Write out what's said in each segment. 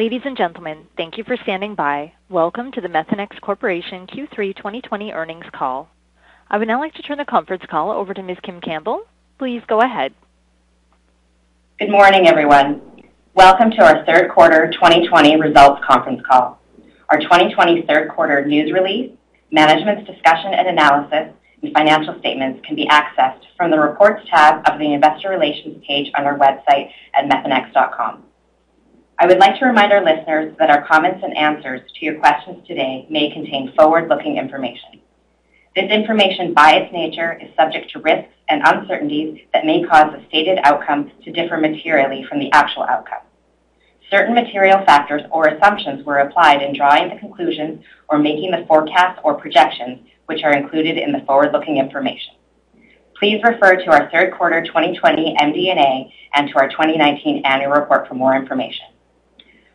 Ladies and gentlemen, thank you for standing by. Welcome to the Methanex Corporation Q3 2020 earnings call. I would now like to turn the conference call over to Ms. Kim Campbell. Please go ahead. Good morning, everyone. Welcome to our third quarter 2020 results conference call. Our 2020 third quarter news release, management's discussion and analysis, and financial statements can be accessed from the Reports tab of the Investor Relations page on our website at methanex.com. I would like to remind our listeners that our comments and answers to your questions today may contain forward-looking information. This information, by its nature, is subject to risks and uncertainties that may cause the stated outcome to differ materially from the actual outcome. Certain material factors or assumptions were applied in drawing the conclusions or making the forecasts or projections, which are included in the forward-looking information. Please refer to our third quarter 2020 MD&A and to our 2019 annual report for more information.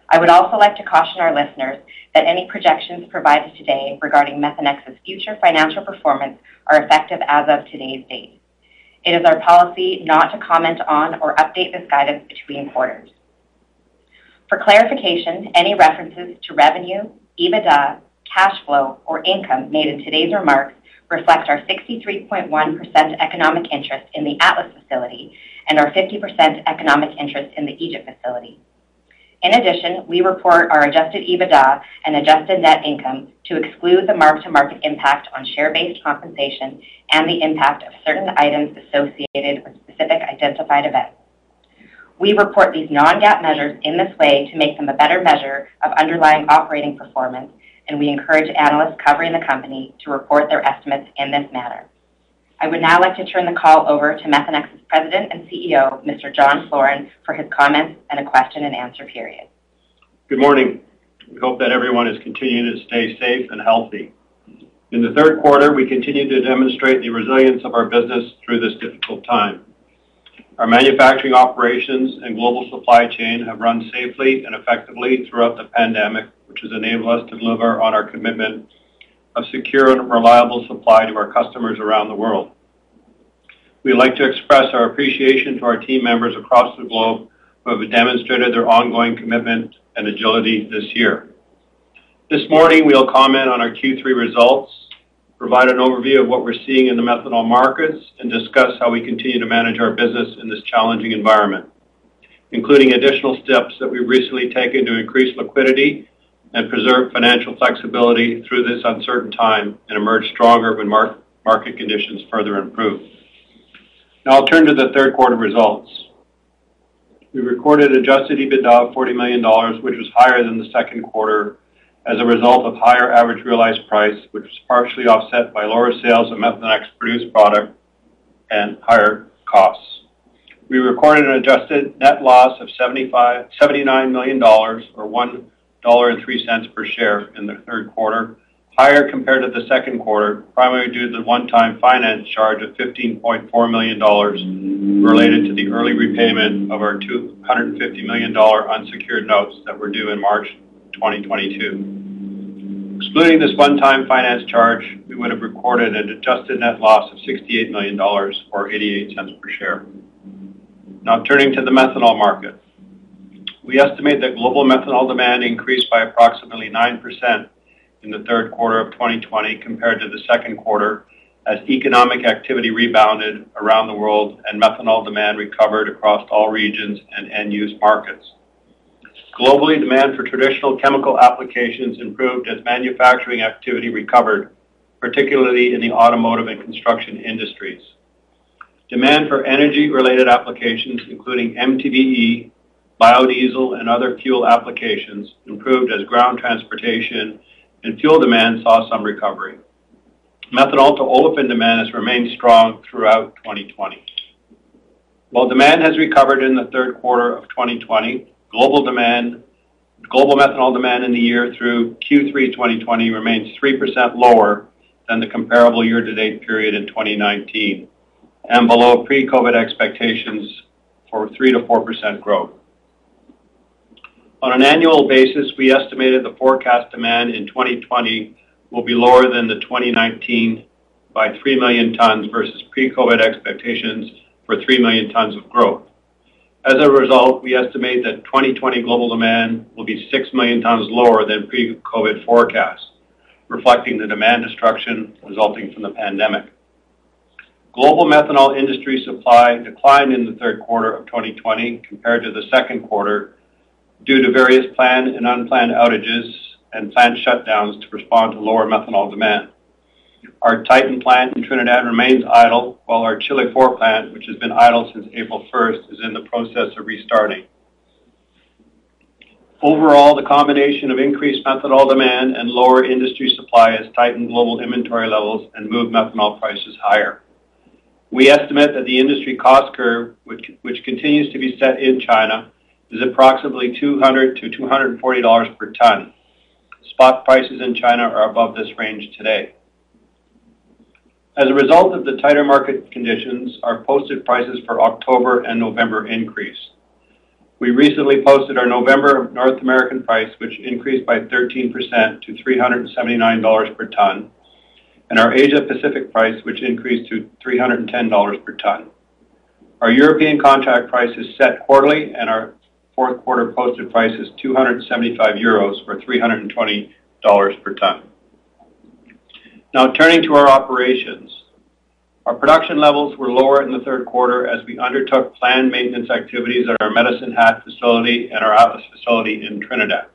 I would also like to caution our listeners that any projections provided today regarding Methanex's future financial performance are effective as of today's date. It is our policy not to comment on or update this guidance between quarters. For clarification, any references to revenue, EBITDA, cash flow, or income made in today's remarks reflect our 63.1% economic interest in the Atlas facility and our 50% economic interest in the Egypt facility. In addition, we report our adjusted EBITDA and adjusted net income to exclude the mark-to-market impact on share-based compensation and the impact of certain items associated with specific identified events. We report these non-GAAP measures in this way to make them a better measure of underlying operating performance, and we encourage analysts covering the company to report their estimates in this manner. I would now like to turn the call over to Methanex's President and CEO, Mr. John Floren, for his comments and a question and answer period. Good morning. We hope that everyone is continuing to stay safe and healthy. In the third quarter, we continued to demonstrate the resilience of our business through this difficult time. Our manufacturing operations and global supply chain have run safely and effectively throughout the pandemic, which has enabled us to deliver on our commitment of secure and reliable supply to our customers around the world. We'd like to express our appreciation to our team members across the globe who have demonstrated their ongoing commitment and agility this year. This morning, we'll comment on our Q3 results, provide an overview of what we're seeing in the methanol markets, and discuss how we continue to manage our business in this challenging environment, including additional steps that we've recently taken to increase liquidity and preserve financial flexibility through this uncertain time and emerge stronger when market conditions further improve. Now I'll turn to the third quarter results. We recorded adjusted EBITDA of $40 million, which was higher than the second quarter as a result of higher average realized price, which was partially offset by lower sales of Methanex produced product and higher costs. We recorded an adjusted net loss of $79 million, or $1.03 per share in the third quarter, higher compared to the second quarter, primarily due to the one-time finance charge of $15.4 million related to the early repayment of our $250 million unsecured notes that were due in March 2022. Excluding this one-time finance charge, we would have recorded an adjusted net loss of $68 million, or $0.88 per share. Now turning to the methanol market. We estimate that global methanol demand increased by approximately 9% in the third quarter of 2020 compared to the second quarter as economic activity rebounded around the world and methanol demand recovered across all regions and end-use markets. Globally, demand for traditional chemical applications improved as manufacturing activity recovered, particularly in the automotive and construction industries. Demand for energy-related applications, including MTBE, biodiesel, and other fuel applications, improved as ground transportation and fuel demand saw some recovery. Methanol to olefin demand has remained strong throughout 2020. While demand has recovered in the third quarter of 2020, global demand global methanol demand in the year through Q3 2020 remains 3% lower than the comparable year-to-date period in 2019 and below pre-COVID expectations for 3%-4% growth. On an annual basis, we estimated the forecast demand in 2020 will be lower than the 2019 by 3 million tons versus pre-COVID expectations for 3 million tons of growth. As a result, we estimate that 2020 global demand will be 6 million tons lower than pre-COVID forecasts, reflecting the demand destruction resulting from the pandemic. Global methanol industry supply declined in the third quarter of 2020 compared to the second quarter due to various planned and unplanned outages and plant shutdowns to respond to lower methanol demand. Our Titan plant in Trinidad remains idle, while our Chile IV plant, which has been idle since April 1st, is in the process of restarting. Overall, the combination of increased methanol demand and lower industry supply has tightened global inventory levels and moved methanol prices higher. We estimate that the industry cost curve, which continues to be set in China, is approximately $200-$240 per ton. Spot prices in China are above this range today. As a result of the tighter market conditions, our posted prices for October and November increased. We recently posted our November North American price, which increased by 13% to $379 per ton, and our Asia Pacific price, which increased to $310 per ton. Our European contract price is set quarterly, and our fourth quarter posted price is 275 euros or $320 per ton. Now turning to our operations. Our production levels were lower in the third quarter as we undertook planned maintenance activities at our Medicine Hat facility and our Atlas facility in Trinidad.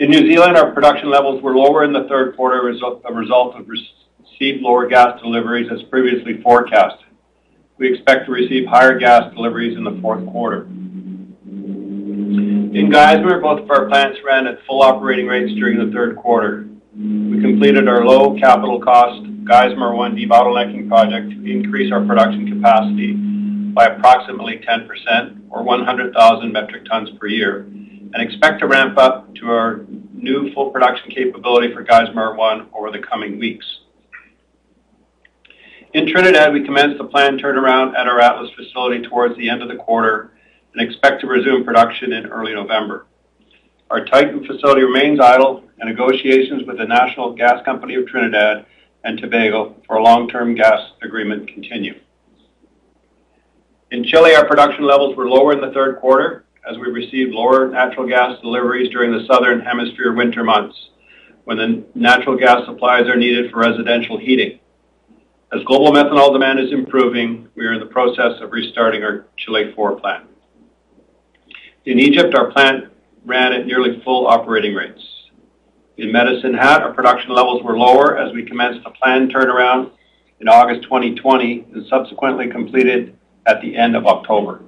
In New Zealand, our production levels were lower in the third quarter as a result of received lower gas deliveries as previously forecasted. We expect to receive higher gas deliveries in the fourth quarter. In Geismar, both of our plants ran at full operating rates during the third quarter. We completed our low capital cost Geismar 1 debottlenecking project to increase our production capacity by approximately 10% or 100,000 metric tons per year and expect to ramp up to our new full production capability for Geismar 1 over the coming weeks. In Trinidad, we commenced the planned turnaround at our Atlas facility towards the end of the quarter and expect to resume production in early November. Our Titan facility remains idle, and negotiations with the National Gas Company of Trinidad and Tobago for a long-term gas agreement continue. In Chile, our production levels were lower in the third quarter as we received lower natural gas deliveries during the southern hemisphere winter months, when the natural gas supplies are needed for residential heating. As global methanol demand is improving, we are in the process of restarting our Chile IV plant. In Egypt, our plant ran at nearly full operating rates. In Medicine Hat, our production levels were lower as we commenced a planned turnaround in August 2020 and subsequently completed at the end of October.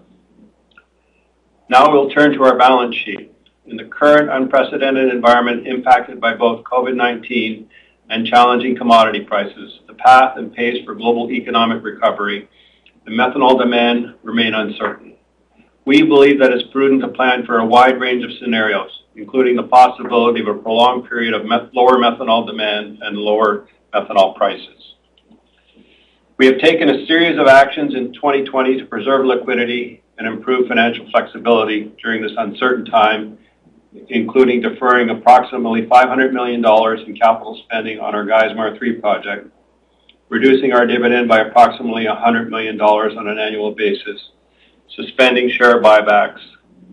Now we'll turn to our balance sheet. In the current unprecedented environment impacted by both COVID-19 and challenging commodity prices, the path and pace for global economic recovery and methanol demand remain uncertain. We believe that it's prudent to plan for a wide range of scenarios, including the possibility of a prolonged period of lower methanol demand and lower methanol prices. We have taken a series of actions in 2020 to preserve liquidity and improve financial flexibility during this uncertain time, including deferring approximately $500 million in capital spending on our Geismar 3 project, reducing our dividend by approximately $100 million on an annual basis, suspending share buybacks,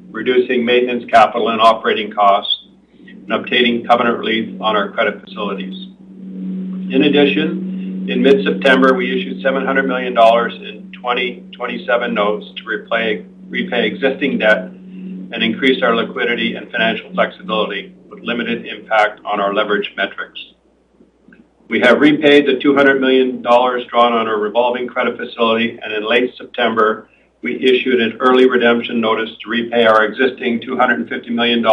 reducing maintenance capital and operating costs, and obtaining covenant relief on our credit facilities. In addition, in mid-September, we issued $700 million in 2027 notes to repay existing debt and increase our liquidity and financial flexibility with limited impact on our leverage metrics. We have repaid the $200 million drawn on our revolving credit facility, and in late September, we issued an early redemption notice to repay our existing $250 million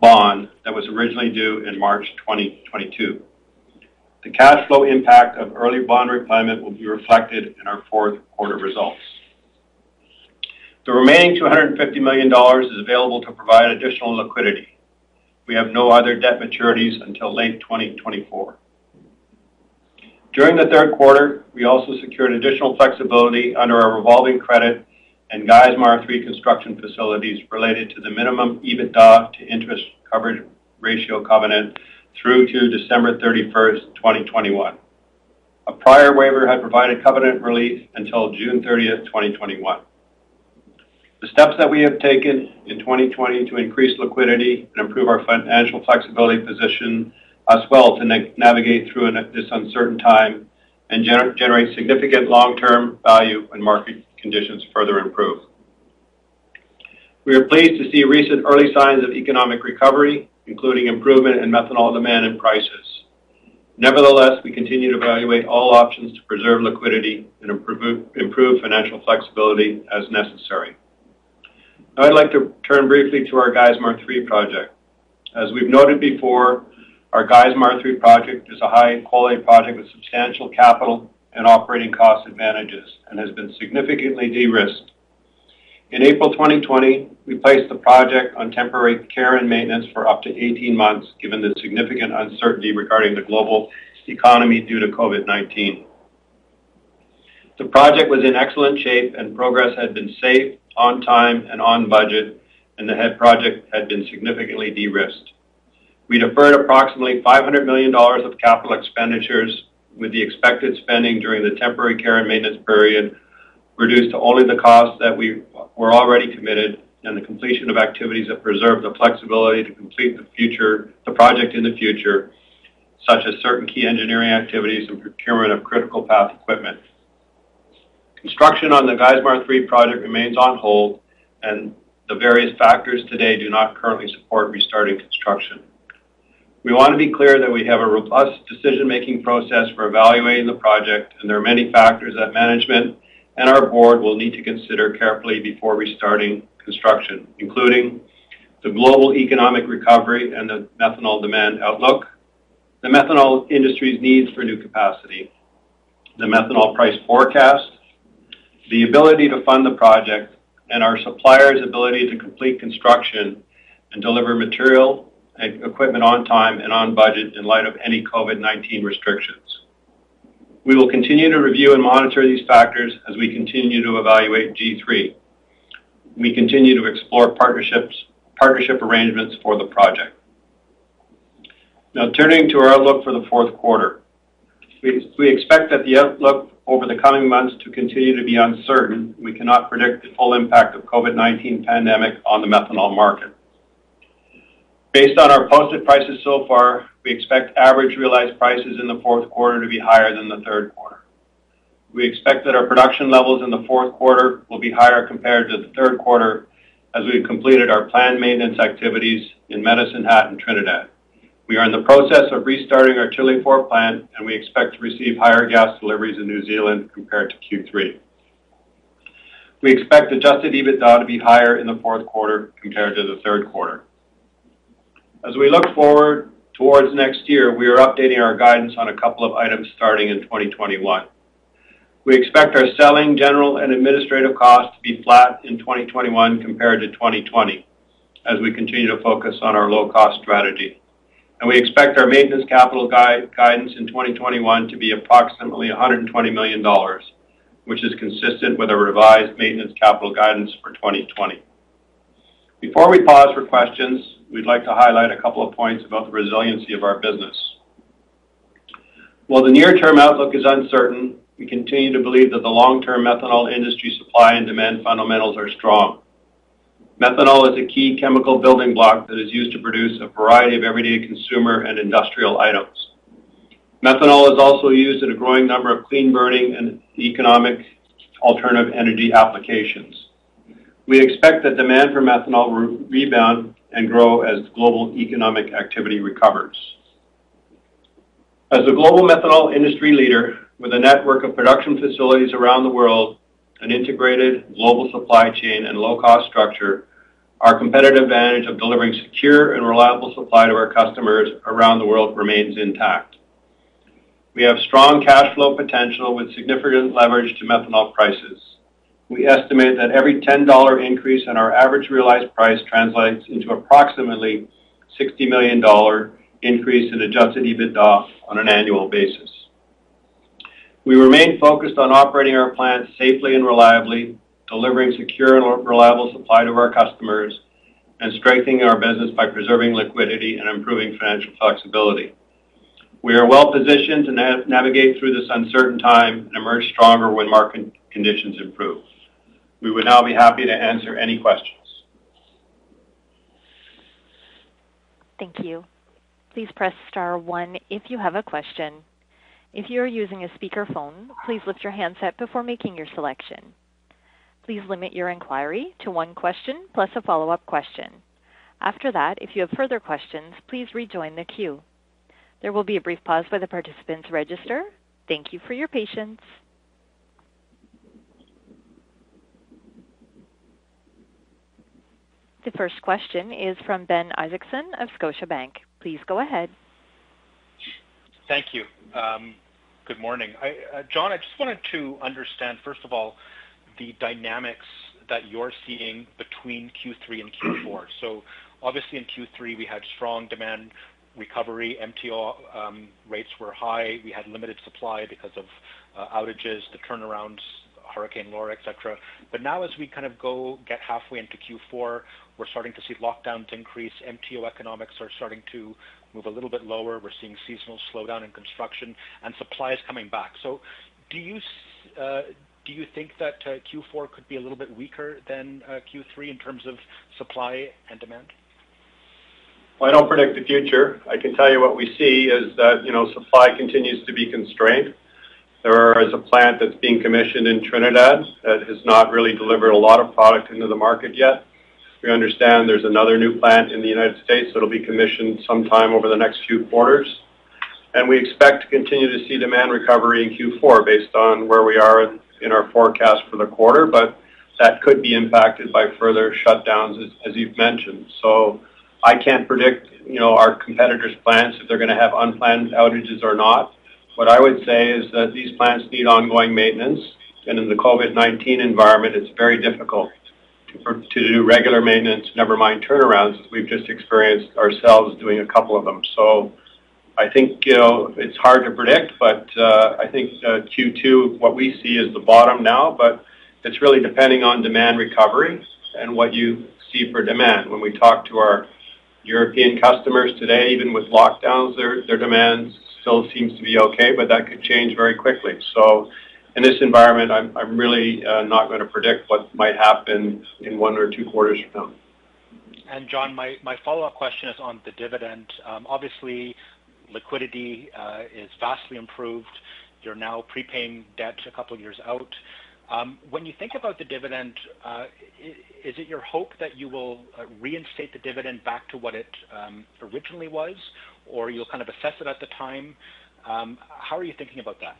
bond that was originally due in March 2022. The cash flow impact of early bond repayment will be reflected in our fourth quarter results. The remaining 250 million dollars is available to provide additional liquidity. We have no other debt maturities until late 2024. During the third quarter, we also secured additional flexibility under our revolving credit and Geismar 3 construction facilities related to the minimum EBITDA to interest coverage ratio covenant through to December 31st, 2021. A prior waiver had provided covenant relief until June 30th, 2021. The steps that we have taken in 2020 to increase liquidity and improve our financial flexibility position us well to navigate through this uncertain time and generate significant long-term value when market conditions further improve. We are pleased to see recent early signs of economic recovery, including improvement in methanol demand and prices. Nevertheless, we continue to evaluate all options to preserve liquidity and improve financial flexibility as necessary. Now I'd like to turn briefly to our Geismar 3 project. As we've noted before, our Geismar 3 project is a high-quality project with substantial capital and operating cost advantages and has been significantly de-risked. In April 2020, we placed the project on temporary care and maintenance for up to 18 months, given the significant uncertainty regarding the global economy due to COVID-19. The project was in excellent shape and progress had been safe, on time, and on budget, and the head project had been significantly de-risked. We deferred approximately 500 million dollars of capital expenditures with the expected spending during the temporary care and maintenance period reduced to only the costs that we were already committed and the completion of activities that preserve the flexibility to complete the project in the future, such as certain key engineering activities and procurement of critical path equipment. Construction on the Geismar 3 project remains on hold, and the various factors today do not currently support restarting construction. We want to be clear that we have a robust decision-making process for evaluating the project, and there are many factors that management and our board will need to consider carefully before restarting construction, including the global economic recovery and the methanol demand outlook, the methanol industry's needs for new capacity, the methanol price forecast, the ability to fund the project, and our suppliers' ability to complete construction and deliver material equipment on time and on budget in light of any COVID-19 restrictions. We will continue to review and monitor these factors as we continue to evaluate G3. We continue to explore partnership arrangements for the project. Now turning to our outlook for the fourth quarter. We expect that the outlook over the coming months to continue to be uncertain. We cannot predict the full impact of COVID-19 pandemic on the methanol market. Based on our posted prices so far, we expect average realized prices in the fourth quarter to be higher than the third quarter. We expect that our production levels in the fourth quarter will be higher compared to the third quarter as we've completed our planned maintenance activities in Medicine Hat and Trinidad. We are in the process of restarting our Chile IV plant, and we expect to receive higher gas deliveries in New Zealand compared to Q3. We expect adjusted EBITDA to be higher in the fourth quarter compared to the third quarter. As we look forward towards next year, we are updating our guidance on a couple of items starting in 2021. We expect our selling, general, and administrative costs to be flat in 2021 compared to 2020 as we continue to focus on our low-cost strategy. And we expect our maintenance capital guidance in 2021 to be approximately 120 million dollars, which is consistent with our revised maintenance capital guidance for 2020. Before we pause for questions, we'd like to highlight a couple of points about the resiliency of our business. While the near-term outlook is uncertain, we continue to believe that the long-term methanol industry supply and demand fundamentals are strong. Methanol is a key chemical building block that is used to produce a variety of everyday consumer and industrial items. Methanol is also used in a growing number of clean-burning and economic alternative energy applications. We expect that demand for methanol will rebound and grow as global economic activity recovers. As a global methanol industry leader with a network of production facilities around the world, an integrated global supply chain, and low-cost structure, our competitive advantage of delivering secure and reliable supply to our customers around the world remains intact. We have strong cash flow potential with significant leverage to methanol prices. We estimate that every $10 increase in our average realized price translates into approximately $60 million increase in adjusted EBITDA on an annual basis. We remain focused on operating our plants safely and reliably, delivering secure and reliable supply to our customers, and strengthening our business by preserving liquidity and improving financial flexibility. We are well-positioned to navigate through this uncertain time and emerge stronger when market conditions improve. We would now be happy to answer any questions. Thank you. Please press star one if you have a question. If you are using a speakerphone, please lift your handset before making your selection. Please limit your inquiry to one question plus a follow-up question. After that, if you have further questions, please rejoin the queue. There will be a brief pause while the participants register. Thank you for your patience. The first question is from Ben Isaacson of Scotiabank. Please go ahead. Thank you. Um, good morning. Uh, John, I just wanted to understand, first of all, the dynamics that you're seeing between Q3 and Q4. So Obviously in Q3, we had strong demand recovery. MTO um, rates were high. We had limited supply because of uh, outages, the turnarounds, Hurricane Laura, et cetera. But now as we kind of go get halfway into Q4, we're starting to see lockdowns increase. MTO economics are starting to move a little bit lower. We're seeing seasonal slowdown in construction and supply is coming back. So do you uh, do you think that uh, Q4 could be a little bit weaker than uh, Q3 in terms of supply and demand? Well, I don't predict the future. I can tell you what we see is that, you know, supply continues to be constrained. There is a plant that's being commissioned in Trinidad that has not really delivered a lot of product into the market yet. We understand there's another new plant in the United States that'll be commissioned sometime over the next few quarters. And we expect to continue to see demand recovery in Q4 based on where we are in our forecast for the quarter, but that could be impacted by further shutdowns as you've mentioned. So I can't predict, you know, our competitors' plants, if they're gonna have unplanned outages or not. What I would say is that these plants need ongoing maintenance, and in the COVID-19 environment, it's very difficult to do regular maintenance, never mind turnarounds, as we've just experienced ourselves doing a couple of them. So I think, you know, it's hard to predict, but uh, I think uh, Q2, what we see is the bottom now, but it's really depending on demand recovery and what you see for demand. When we talk to our European customers today, even with lockdowns, their their demand still seems to be okay, but that could change very quickly. In this environment, I'm really uh, not gonna predict what might happen in one or two quarters from now. And John, my follow-up question is on the dividend. Um, obviously, liquidity uh, is vastly improved. You're now prepaying debt a couple of years out. Um, when you think about the dividend, uh, is it your hope that you will reinstate the dividend back to what it um, originally was, or you'll kind of assess it at the time? How are you thinking about that?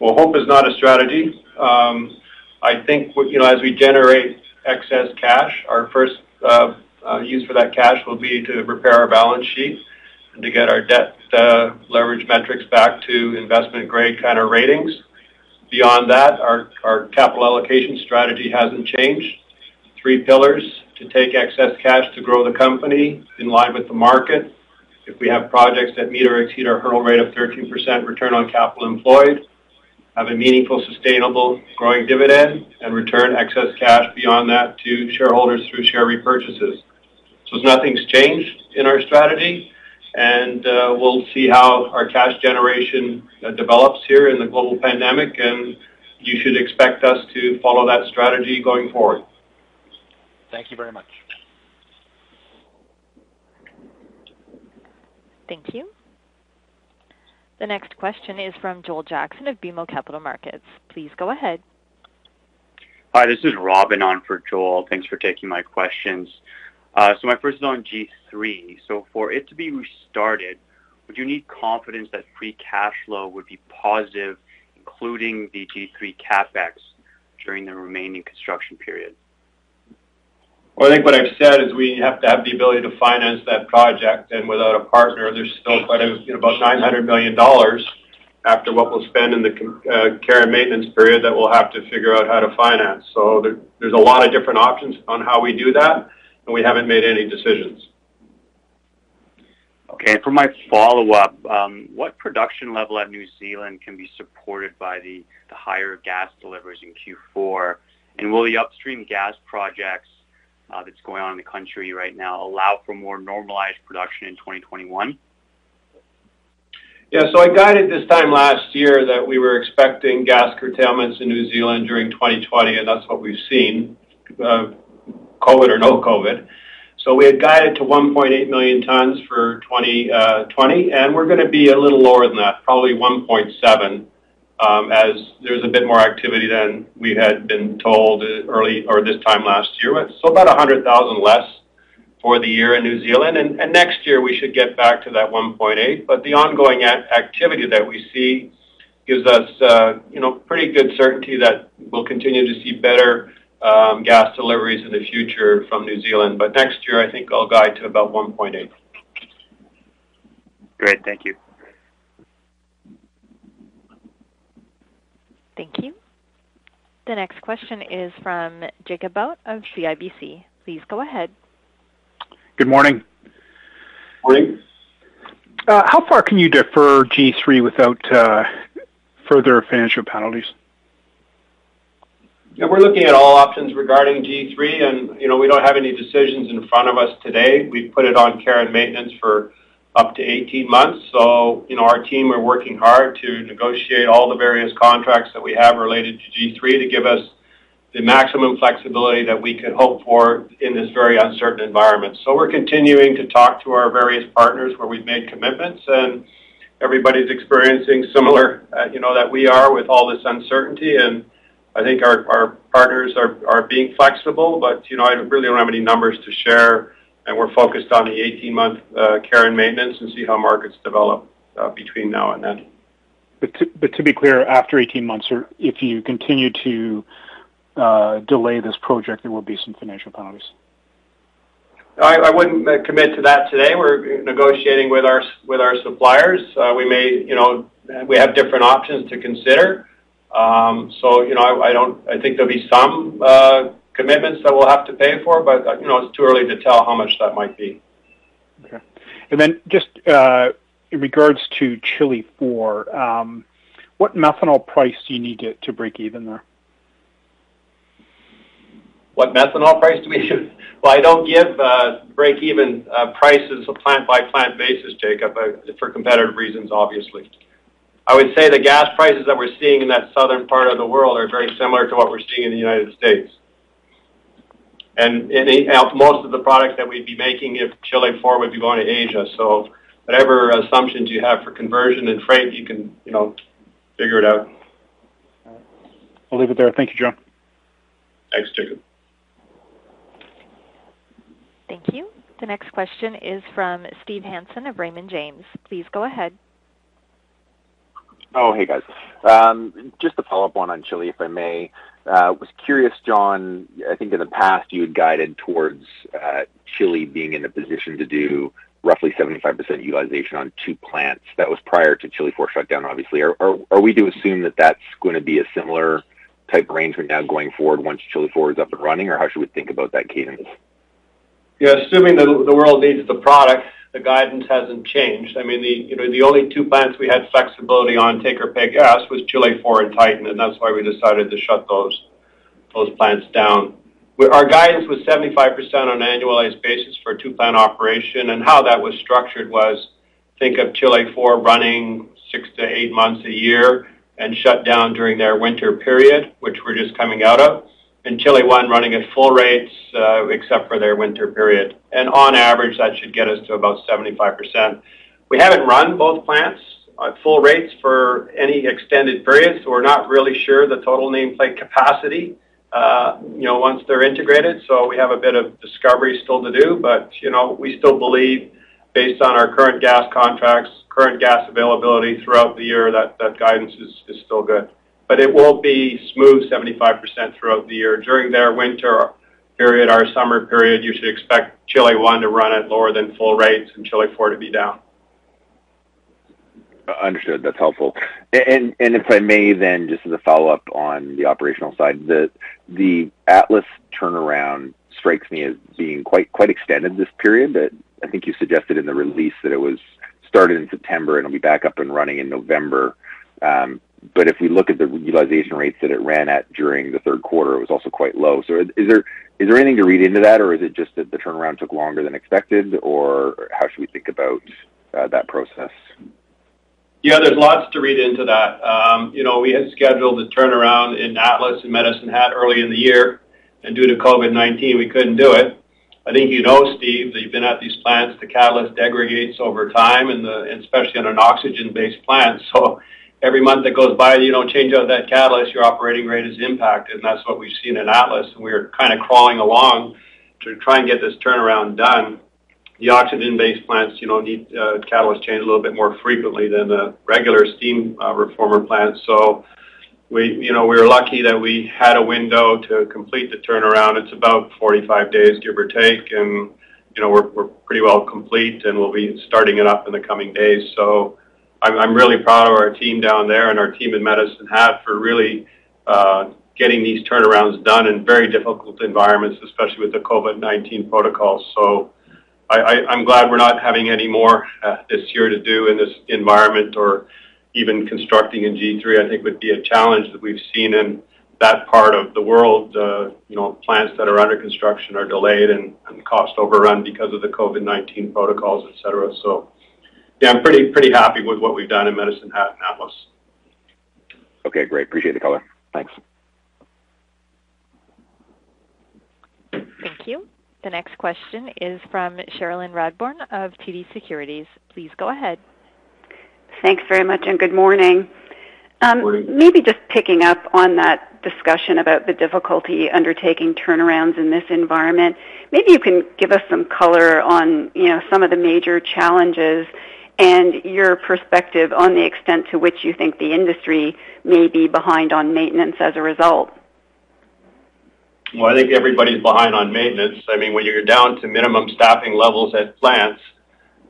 Well, hope is not a strategy. Um, I think, you know, as we generate excess cash, our first uh, uh, use for that cash will be to repair our balance sheet and to get our debt uh, leverage metrics back to investment-grade kind of ratings. Beyond that, our capital allocation strategy hasn't changed. Three pillars to take excess cash to grow the company in line with the market. If we have projects that meet or exceed our hurdle rate of 13% return on capital employed, have a meaningful, sustainable growing dividend, and return excess cash beyond that to shareholders through share repurchases. So nothing's changed in our strategy, and uh, we'll see how our cash generation uh, develops here in the global pandemic, and you should expect us to follow that strategy going forward. Thank you very much. Thank you. The next question is from Joel Jackson of BMO Capital Markets. Please go ahead. Hi, this is Robin on for Joel. Thanks for taking my questions. Uh, so my first is on G3. So For it to be restarted, would you need confidence that free cash flow would be positive, including the G3 CapEx during the remaining construction period? Well, I think what I've said is we have to have the ability to finance that project, and without a partner, there's still quite a, you know, about $900 million after what we'll spend in the uh, care and maintenance period that we'll have to figure out how to finance. So there, there's a lot of different options on how we do that, and we haven't made any decisions. Okay. For my follow-up, um, what production level at New Zealand can be supported by the the higher gas deliveries in Q4? And Will the upstream gas projects Uh, that's going on in the country right now allow for more normalized production in 2021? Yeah. So I guided this time last year that we were expecting gas curtailments in New Zealand during 2020, and that's what we've seen, uh, COVID or no COVID. So we had guided to 1.8 million tons for 2020, uh, and we're going to be a little lower than that, probably 1.7, Um, as there's a bit more activity than we had been told early or this time last year. So about 100,000 less for the year in New Zealand. And next year, we should get back to that 1.8. But The ongoing activity that we see gives us uh, you know, pretty good certainty that we'll continue to see better um, gas deliveries in the future from New Zealand. But next year, I think I'll guide to about 1.8. Great. Thank you. Thank you. The next question is from Jacob Bout of CIBC. Please go ahead. Good morning. Morning. Uh, how far can you defer G3 without uh, further financial penalties? Yeah, we're looking at all options regarding G3, and you know, we don't have any decisions in front of us today. We've put it on care and maintenance for up to 18 months. So, you know, our team are working hard to negotiate all the various contracts that we have related to G3 to give us the maximum flexibility that we could hope for in this very uncertain environment. So we're continuing to talk to our various partners where we've made commitments, and everybody's experiencing similar uh, you know, that we are with all this uncertainty. And I think our our partners are, are being flexible, but you know, I really don't have any numbers to share, and we're focused on the 18-month uh, care and maintenance and see how markets develop uh, between now and then. But to but to be clear, after 18 months, or if you continue to uh, delay this project, there will be some financial penalties? I wouldn't commit to that today. We're negotiating with our suppliers. We may, you know, we have different options to consider. Um, so, you know, I think there'll be some commitments that we'll have to pay for, but uh, you know it's too early to tell how much that might be. Okay. And then just uh, in regards to Chile IV, um, what methanol price do you need to to break even there? What methanol price do we use? Well, I don't give uh, break-even prices a plant-by-plant basis, Jacob, for competitive reasons, obviously. I would say the gas prices that we're seeing in that southern part of the world are very similar to what we're seeing in the United States. And in, most of the products that we'd be making if Chile 4 would be going to Asia. So whatever assumptions you have for conversion and freight, you can you know, figure it out. I'll leave it there. Thank you, John. Thanks, Jacob. Thank you. The next question is from Steve Hansen of Raymond James. Please go ahead. Oh, hey, guys. Um, just to follow up one on Chile, if I may. Was curious, John, I think in the past you had guided towards uh, Chile being in a position to do roughly 75% utilization on two plants. That was prior to Chile 4 shutdown, obviously. Are are we to assume that that's going to be a similar type arrangement now going forward once Chile 4 is up and running, or how should we think about that cadence? Yeah, assuming that the world needs the product, the guidance hasn't changed. I mean, the only two plants we had flexibility on take-or-pay gas was Chile IV and Titan, and that's why we decided to shut those plants down. Our guidance was 75% on an annualized basis for a two-plant operation, and how that was structured was, think of Chile IV running six to eight months a year and shut down during their winter period, which we're just coming out of, and Chile 1 running at full rates, uh, except for their winter period. And on average, that should get us to about 75%. We haven't run both plants at full rates for any extended period, so we're not really sure the total nameplate capacity uh, you know, once they're integrated. So we have a bit of discovery still to do, but you know, we still believe based on our current gas contracts, current gas availability throughout the year, that guidance is still good. But it won't be smooth 75% throughout the year. During their winter period, our summer period, you should expect Chile 1 to run at lower than full rates and Chile 4 to be down. Uh, understood. That's helpful. And If I may then, just as a follow-up on the operational side, the Atlas turnaround strikes me as being quite extended this period. I think you suggested in the release that it was started in September and it'll be back up and running in November. Um, But If we look at the utilization rates that it ran at during the third quarter, it was also quite low. So Is there is there anything to read into that, or is it just that the turnaround took longer than expected, or how should we think about uh, that process? Yeah, there's lots to read into that. Um, you know, we had scheduled a turnaround in Atlas and Medicine Hat early in the year, and due to COVID-19, we couldn't do it. I think you know, Steve, that you've been at these plants, the catalyst degrades over time, and especially on an oxygen-based plant. So every month that goes by, you don't change out that catalyst, your operating rate is impacted, and that's what we've seen in Atlas. And we're kind of crawling along to try and get this turnaround done. The oxygen-based plants, you know, need uh, catalyst change a little bit more frequently than the regular steam uh, reformer plants. So we, you know, we were lucky that we had a window to complete the turnaround. It's about 45 days, give or take, and you know, we're we're pretty well complete, and we'll be starting it up in the coming days. So I'm, I'm really proud of our team down there and our team in Medicine Hat for really uh, getting these turnarounds done in very difficult environments, especially with the COVID-19 protocols. So I, I, I'm glad we're not having any more uh, this year to do in this environment or even constructing in G3, I think would be a challenge that we've seen in that part of the world. Uh, you know, plants that are under construction are delayed and, and cost overrun because of the COVID-19 protocols, et cetera. So yeah, I'm pretty pretty happy with what we've done in Medicine Hat and Atlas. Okay, great. Appreciate the color. Thanks. Thank you. The next question is from Cherilyn Radbourne of TD Securities. Please go ahead. Thanks very much, and good morning. Um, morning. Maybe just picking up on that discussion about the difficulty undertaking turnarounds in this environment. Maybe you can give us some color on, you know, some of the major challenges and your perspective on the extent to which you think the industry may be behind on maintenance as a result. Well, I think everybody's behind on maintenance. I mean, when you're down to minimum staffing levels at plants,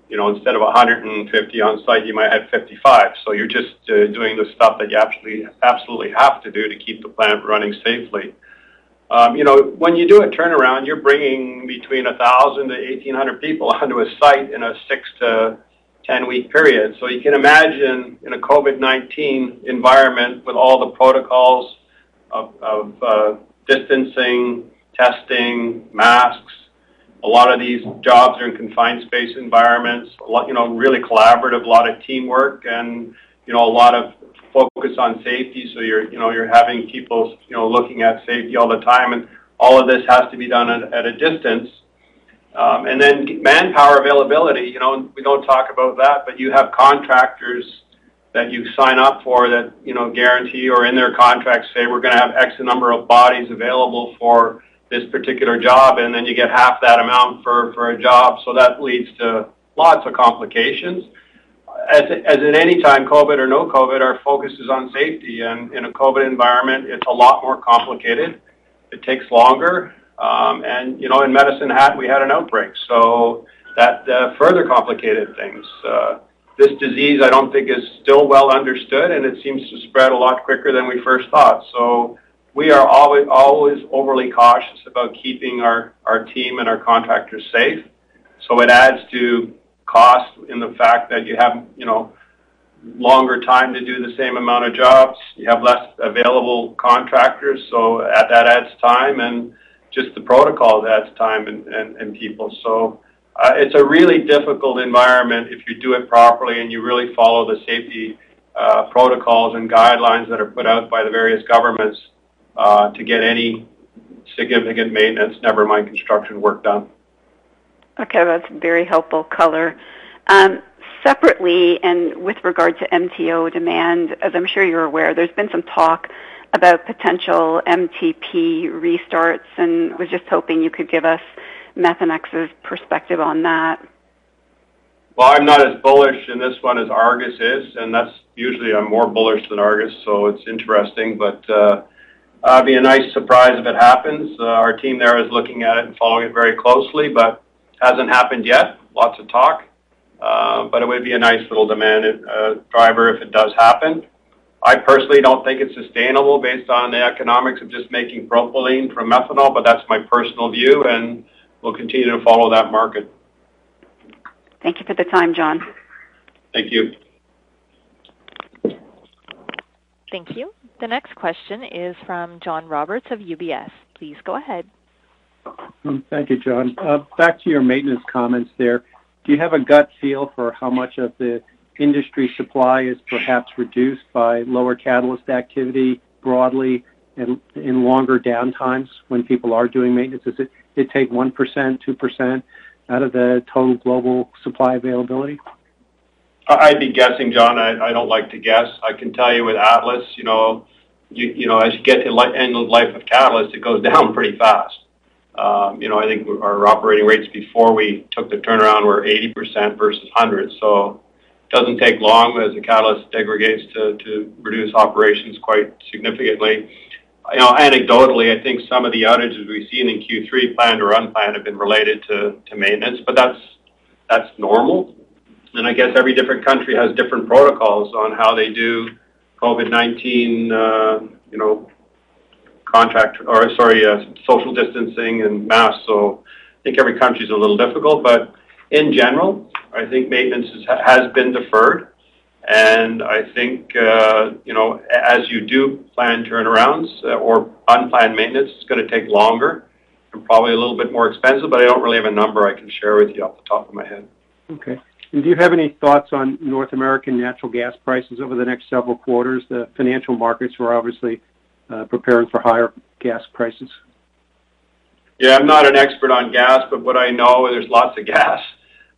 you know, instead of 150 on site, you might have 55. So you're just uh, doing the stuff that you absolutely absolutely have to do to keep the plant running safely. Um, you know, when you do a turnaround, you're bringing between 1,000 to 1,800 people onto a site in a six to 10 week period. So you can imagine in a COVID 19 environment with all the protocols of, of uh, distancing, testing, masks. A lot of these jobs are in confined space environments, a lot, you know, really collaborative, a lot of teamwork and, you know, a lot of focus on safety. So you're, you know, you're having people, you know, looking at safety all the time and all of this has to be done at, at a distance. Um, and then manpower availability, you know, we don't talk about that, but you have contractors that you sign up for that, you know, guarantee or in their contracts say we're going to have X number of bodies available for this particular job, and then you get half that amount for, for a job. So that leads to lots of complications. As, as at any time, COVID or no COVID, our focus is on safety. And in a COVID environment, it's a lot more complicated. It takes longer. Um, and, you know, in Medicine Hat, we had an outbreak. So that uh, further complicated things. Uh, this disease, I don't think, is still well understood, and it seems to spread a lot quicker than we first thought. So we are always, always overly cautious about keeping our, our team and our contractors safe. So it adds to cost in the fact that you have, you know, longer time to do the same amount of jobs. You have less available contractors, so that adds time. And just the protocol adds time and, and, and people. So uh, it's a really difficult environment if you do it properly and you really follow the safety uh, protocols and guidelines that are put out by the various governments uh, to get any significant maintenance, never mind construction work done. Okay, that's very helpful color. Um, separately, and with regard to MTO demand, as I'm sure you're aware, there's been some talk about potential MTP restarts and was just hoping you could give us Methanex's perspective on that. Well, I'm not as bullish in this one as Argus is, and that's usually I'm more bullish than Argus, so it's interesting. But uh, uh, it'd be a nice surprise if it happens. Uh, our team there is looking at it and following it very closely, but hasn't happened yet. Lots of talk. but it would be a nice little demand driver if it does happen. I personally don't think it's sustainable based on the economics of just making propylene from methanol, but that's my personal view, and we'll continue to follow that market. Thank you for the time, John. Thank you. Thank you. The next question is from John Roberts of UBS. Please go ahead. Mm, thank you, John. Uh, back to your maintenance comments there. Do you have a gut feel for how much of the industry supply is perhaps reduced by lower catalyst activity broadly and in longer downtimes when people are doing maintenance? Does it take 1%, 2% out of the total global supply availability? I'd be guessing, John. I don't like to guess. I can tell you with Atlas, you know, you know, as you get to end of life of catalyst, it goes down pretty fast. Um, you know, I think our operating rates before we took the turnaround were 80% versus 100. It doesn't take long as the catalyst degrades to reduce operations quite significantly. You know, anecdotally, I think some of the outages we've seen in Q3, planned or unplanned, have been related to maintenance, but that's normal. And I guess every different country has different protocols on how they do COVID-19, uh, you know, contract or sorry, uh, social distancing and masks. So I think every country is a little difficult. In general, I think maintenance has been deferred. And I think, uh, you know, as you do plan turnarounds uh, or unplanned maintenance, it's gonna take longer and probably a little bit more expensive, but I don't really have a number I can share with you off the top of my head. Okay. And Do you have any thoughts on North American natural gas prices over the next several quarters? The financial markets were obviously uh, preparing for higher gas prices. Yeah, I'm not an expert on gas, but what I know, there's lots of gas.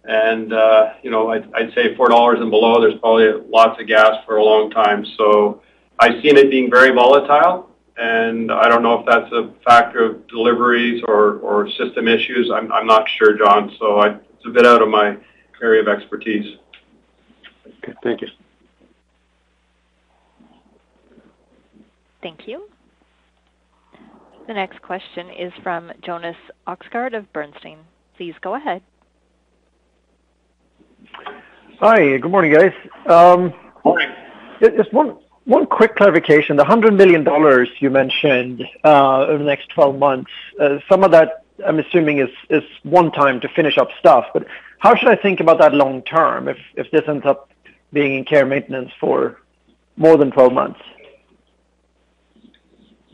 And uh, you know, I'd say $4 and below, there's probably lots of gas for a long time. So I've seen it being very volatile, and I don't know if that's a factor of deliveries or or system issues. I'm I'm not sure, John. So I, it's a bit out of my area of expertise. Okay. Thank you. Thank you. The next question is from Jonas Oxgaard of Bernstein. Please go ahead. Hi. Good morning, guys. Um, morning. Just one quick clarification. The $100 million you mentioned uh, over the next 12 months, uh, some of that I'm assuming is is one time to finish up stuff. But how should I think about that long term if if this ends up being in care and maintenance for more than 12 months?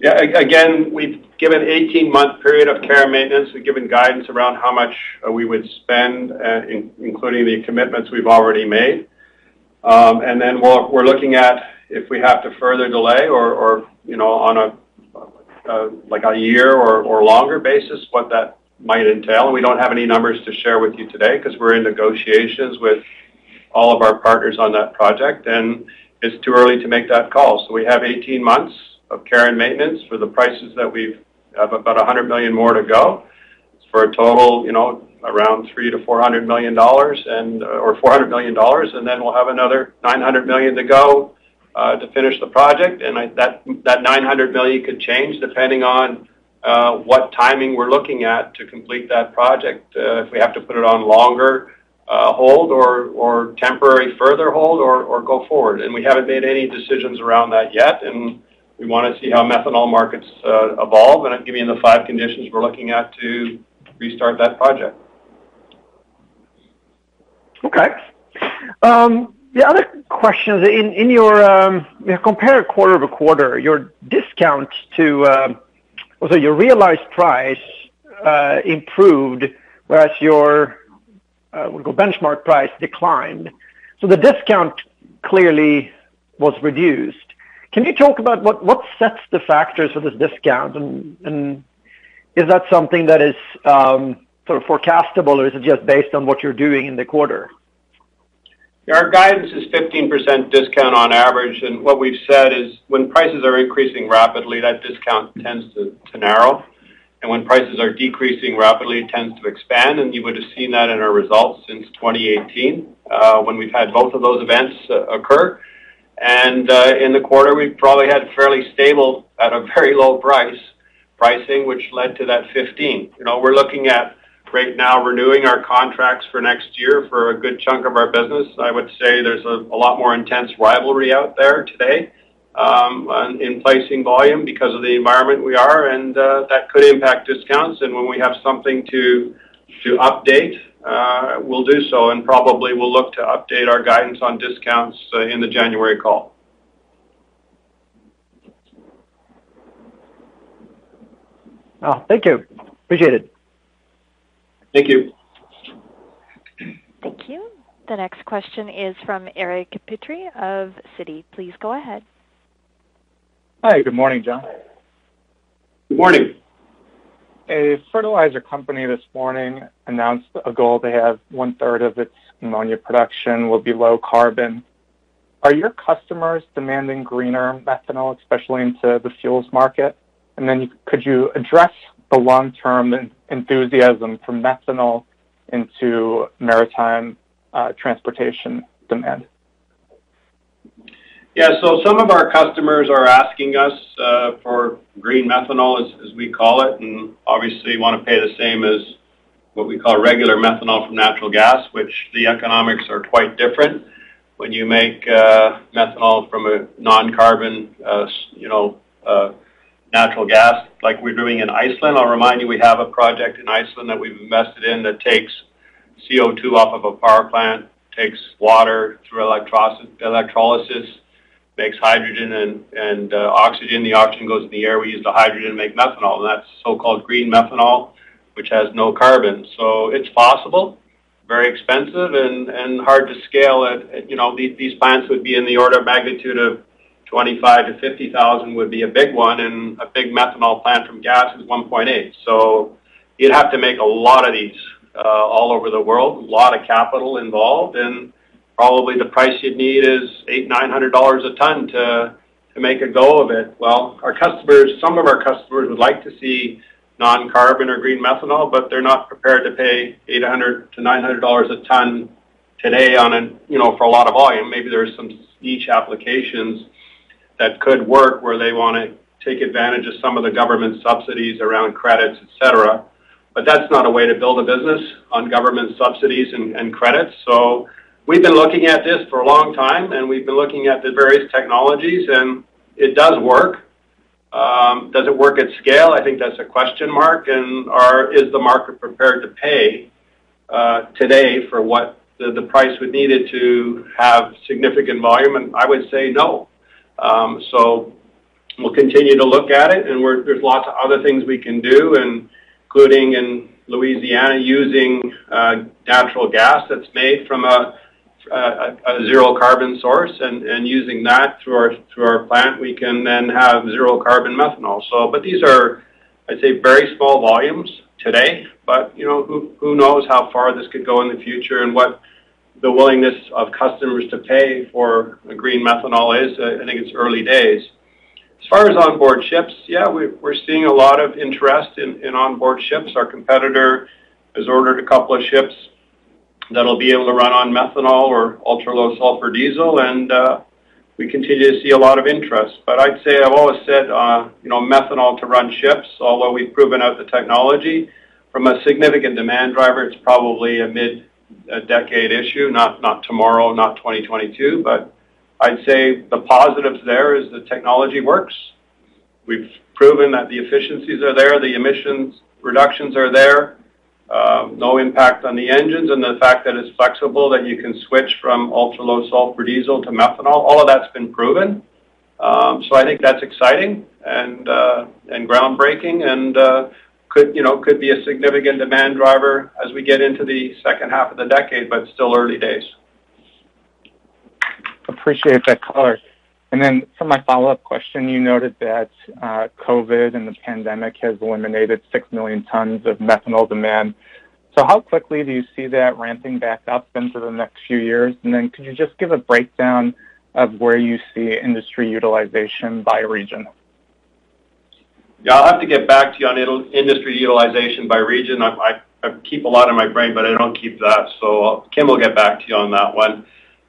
Yeah. Again, we've given 18-month period of care and maintenance. We've given guidance around how much uh, we would spend, uh, including the commitments we've already made. Um and then we're looking at if we have to further delay or, you know, on a uh, like a year or longer basis, what that might entail. We don't have any numbers to share with you today 'cause we're in negotiations with all of our partners on that project, and it's too early to make that call. So we have 18 months of care and maintenance for the prices that we have about 100 million more to go. For a total, you know, around three to $400 million and, uh, or $400 million, and then we'll have another 900 million to go uh, to finish the project. And I, that 900 million could change depending on uh, what timing we're looking at to complete that project, if we have to put it on longer hold or or temporary further hold or or go forward. And we haven't made any decisions around that yet, and we wanna see how methanol markets uh, evolve. I've given you the five conditions we're looking at to restart that project. Okay. Um, the other question is in your um, compare quarter-over-quarter, your discount to um, also your realized price uh, improved, whereas your uh, benchmark price declined. So the discount clearly was reduced. Can you talk about what what sets the factors for this discount? And, and is that something that is um, sort of forecastable, or is it just based on what you're doing in the quarter? Our guidance is 15% discount on average. And what we've said is when prices are increasing rapidly, that discount tends to narrow. And When prices are decreasing rapidly, it tends to expand. And you would have seen that in our results since 2018, uh, when we've had both of those events uh, occur. And uh, in the quarter, we probably had fairly stable at a very low price, pricing, which led to that 15. You know, we're looking at right now renewing our contracts for next year for a good chunk of our business. I would say there's a lot more intense rivalry out there today um, in placing volume because of the environment we are, and uh, that could impact discounts. And when we have something to update, Uh, we'll do so, and probably we'll look to update our guidance on discounts uh, in the January call. Oh, thank you. Appreciate it. Thank you. Thank you. The next question is from Eric Petrie of Citi. Please go ahead. Hi. Good morning, John. Good morning. A fertilizer company this morning announced a goal to have one-third of its ammonia production will be low carbon. Are your customers demanding greener methanol, especially into the fuels market? And then you, could you address the long-term enthusiasm for methanol into maritime uh, transportation demand? Yeah. So some of our customers are asking us uh, for green methanol, as we call it, and obviously want to pay the same as what we call regular methanol from natural gas, which the economics are quite different when you make uh, methanol from a non-carbon uh, you know, natural gas like we're doing in Iceland. I'll remind you, we have a project in Iceland that we've invested in that takes CO2 off of a power plant, takes water through electrolysis, makes hydrogen and and uh, oxygen. The oxygen goes in the air. We use the hydrogen to make methanol, and that's so-called green methanol, which has no carbon. So it's possible, very expensive and and hard to scale. At, you know, these these plants would be in the order of magnitude of 25,000-50,000 would be a big one, and a big methanol plant from gas is 1.8. So You'd have to make a lot of these uh, all over the world, a lot of capital involved, and probably the price you'd need is $800-$900 a ton to to make a go of it. Well, our customers, some of our customers would like to see non-carbon or green methanol, but they're not prepared to pay $800-$900 a ton today on a you know for a lot of volume. Maybe there's some niche applications that could work where they want to take advantage of some of the government subsidies around credits, et cetera. But that's not a way to build a business on government subsidies and credits. We've been looking at this for a long time, and we've been looking at the various technologies, and it does work. Um, does it work at scale? I think that's a question mark. And are, is the market prepared to pay uh, today for what the the price would need it to have significant volume? And I would say no. Um, so we'll continue to look at it, and there's lots of other things we can do, including in Louisiana, using uh, natural gas that's made from a zero carbon source and using that through our through our plant, we can then have zero carbon methanol. So, but these are, I'd say, very small volumes today, but you know, who who knows how far this could go in the future and what the willingness of customers to pay for a green methanol is. I think it's early days. As far as onboard ships, yeah, we're seeing a lot of interest in onboard ships. Our competitor has ordered a couple of ships that'll be able to run on methanol or ultra-low sulfur diesel, and uh, we continue to see a lot of interest. But I'd say, I've always said uh, you know, methanol to run ships, although we've proven out the technology, from a significant demand driver, it's probably a mid-decade issue, not tomorrow, not 2022. But I'd say the positives there is the technology works. We've proven that the efficiencies are there, the emissions reductions are there, Um, no impact on the engines, and the fact that it's flexible, that you can switch from ultra-low sulfur diesel to methanol. All of that's been proven. Um, so I think that's exciting and uh, and groundbreaking and uh, could be a significant demand driver as we get into the second half of the decade, but still early days. Appreciate that color. Then for my follow-up question, you noted that uh, COVID and the pandemic has eliminated 6 million tons of methanol demand. So how quickly do you see that ramping back up into the next few years? And then could you just give a breakdown of where you see industry utilization by region? Yeah, I'll have to get back to you on industry utilization by region. I keep a lot in my brain, but I don't keep that. So Kim will get back to you on that one.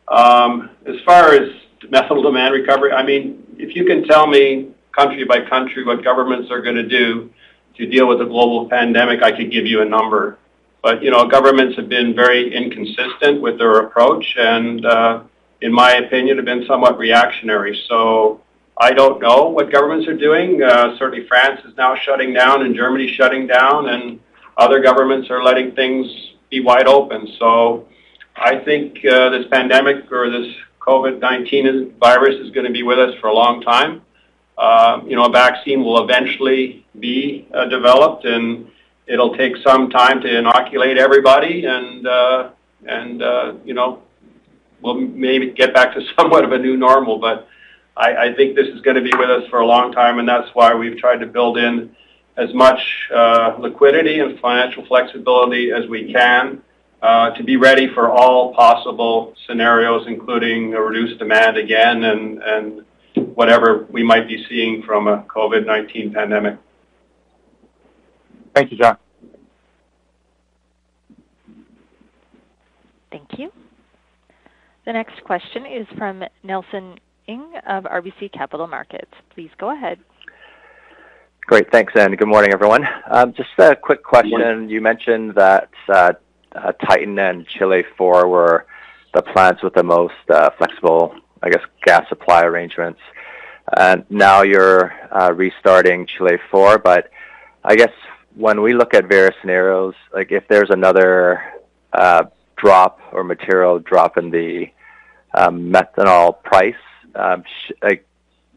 Um, as far as methanol demand recovery, I mean, if you can tell me country by country what governments are going to do to deal with the global pandemic, I could give you a number. But you know, governments have been very inconsistent with their approach, and uh, in my opinion, have been somewhat reactionary. So I don't know what governments are doing. Uh, certainly, France is now shutting down, and Germany shutting down, and other governments are letting things be wide open. So I think uh, this pandemic or this COVID-19 virus is going to be with us for a long time. Uh, you know, a vaccine will eventually be uh, developed, and it'll take some time to inoculate everybody, and uh, and uh, you know, we'll maybe get back to somewhat of a new normal. But I, think this is going to be with us for a long time, and that's why we've tried to build in as much liquidity and financial flexibility as we can uh, to be ready for all possible scenarios, including a reduced demand again and, and whatever we might be seeing from a COVID-19 pandemic. Thank you, John. Thank you. The next question is from Nelson Ng of RBC Capital Markets. Please go ahead. Great. Thanks, and good morning, everyone. Um, just a quick question. You mentioned that uh, uh, Titan and Chile 4 were the plants with the most uh, flexible, I guess, gas supply arrangements. And now you're restarting Chile 4, but I guess when we look at various scenarios, like if there's another drop or material drop in the um, methanol price, um, like,